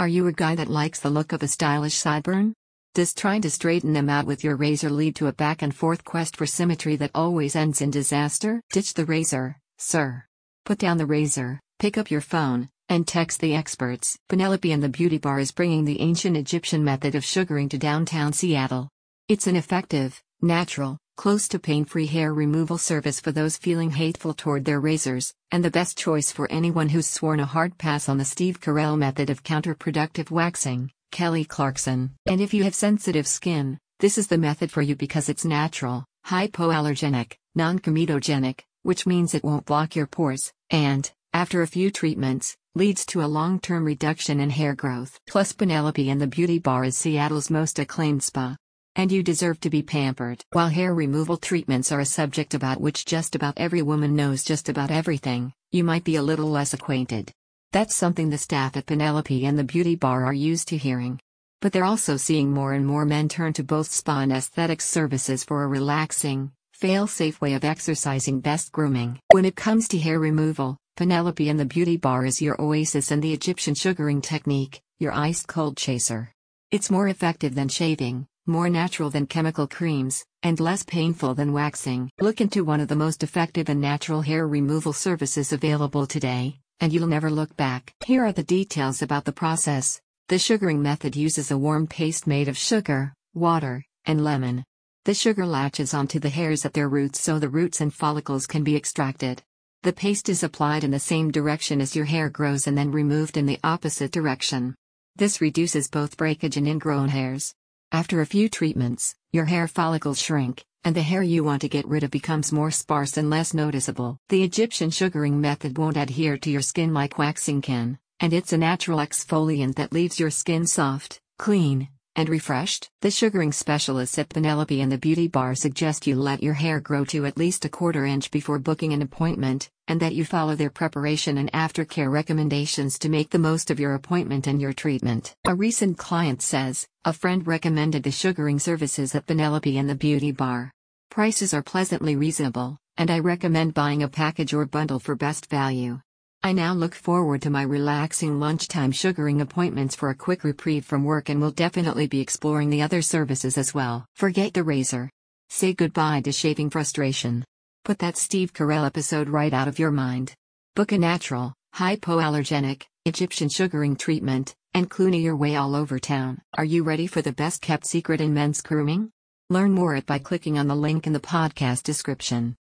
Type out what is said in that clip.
Are you a guy that likes the look of a stylish sideburn? Does trying to straighten them out with your razor lead to a back and forth quest for symmetry that always ends in disaster? Ditch the razor, sir. Put down the razor, pick up your phone, and text the experts. Penelope and the Beauty Bar is bringing the ancient Egyptian method of sugaring to downtown Seattle. It's an effective, natural, close to pain free hair removal service for those feeling hateful toward their razors, and the best choice for anyone who's sworn a hard pass on the Steve Carell method of counterproductive waxing, Kelly Clarkson. And if you have sensitive skin, this is the method for you because it's natural, hypoallergenic, non comedogenic, which means it won't block your pores, and, after a few treatments, leads to a long term reduction in hair growth. Plus, Penelope and the Beauty Bar is Seattle's most acclaimed spa. And you deserve to be pampered. While hair removal treatments are a subject about which just about every woman knows just about everything, you might be a little less acquainted. That's something the staff at Penelope and the Beauty Bar are used to hearing. But they're also seeing more and more men turn to both spa and aesthetics services for a relaxing, fail safe way of exercising best grooming. When it comes to hair removal, Penelope and the Beauty Bar is your oasis and the Egyptian sugaring technique, your ice cold chaser. It's more effective than shaving, more natural than chemical creams, and less painful than waxing. Look into one of the most effective and natural hair removal services available today, and you'll never look back. Here are the details about the process. The sugaring method uses a warm paste made of sugar, water, and lemon. The sugar latches onto the hairs at their roots so the roots and follicles can be extracted. The paste is applied in the same direction as your hair grows and then removed in the opposite direction. This reduces both breakage and ingrown hairs. After a few treatments, your hair follicles shrink, and the hair you want to get rid of becomes more sparse and less noticeable. The Egyptian sugaring method won't adhere to your skin like waxing can, and it's a natural exfoliant that leaves your skin soft, clean, and refreshed? The sugaring specialists at Penelope and the Beauty Bar suggest you let your hair grow to at least a quarter inch before booking an appointment, and that you follow their preparation and aftercare recommendations to make the most of your appointment and your treatment. A recent client says, a friend recommended the sugaring services at Penelope and the Beauty Bar. Prices are pleasantly reasonable, and I recommend buying a package or bundle for best value. I now look forward to my relaxing lunchtime sugaring appointments for a quick reprieve from work and will definitely be exploring the other services as well. Forget the razor. Say goodbye to shaving frustration. Put that Steve Carell episode right out of your mind. Book a natural, hypoallergenic, Egyptian sugaring treatment, and Clooney your way all over town. Are you ready for the best kept secret in men's grooming? Learn more at by clicking on the link in the podcast description.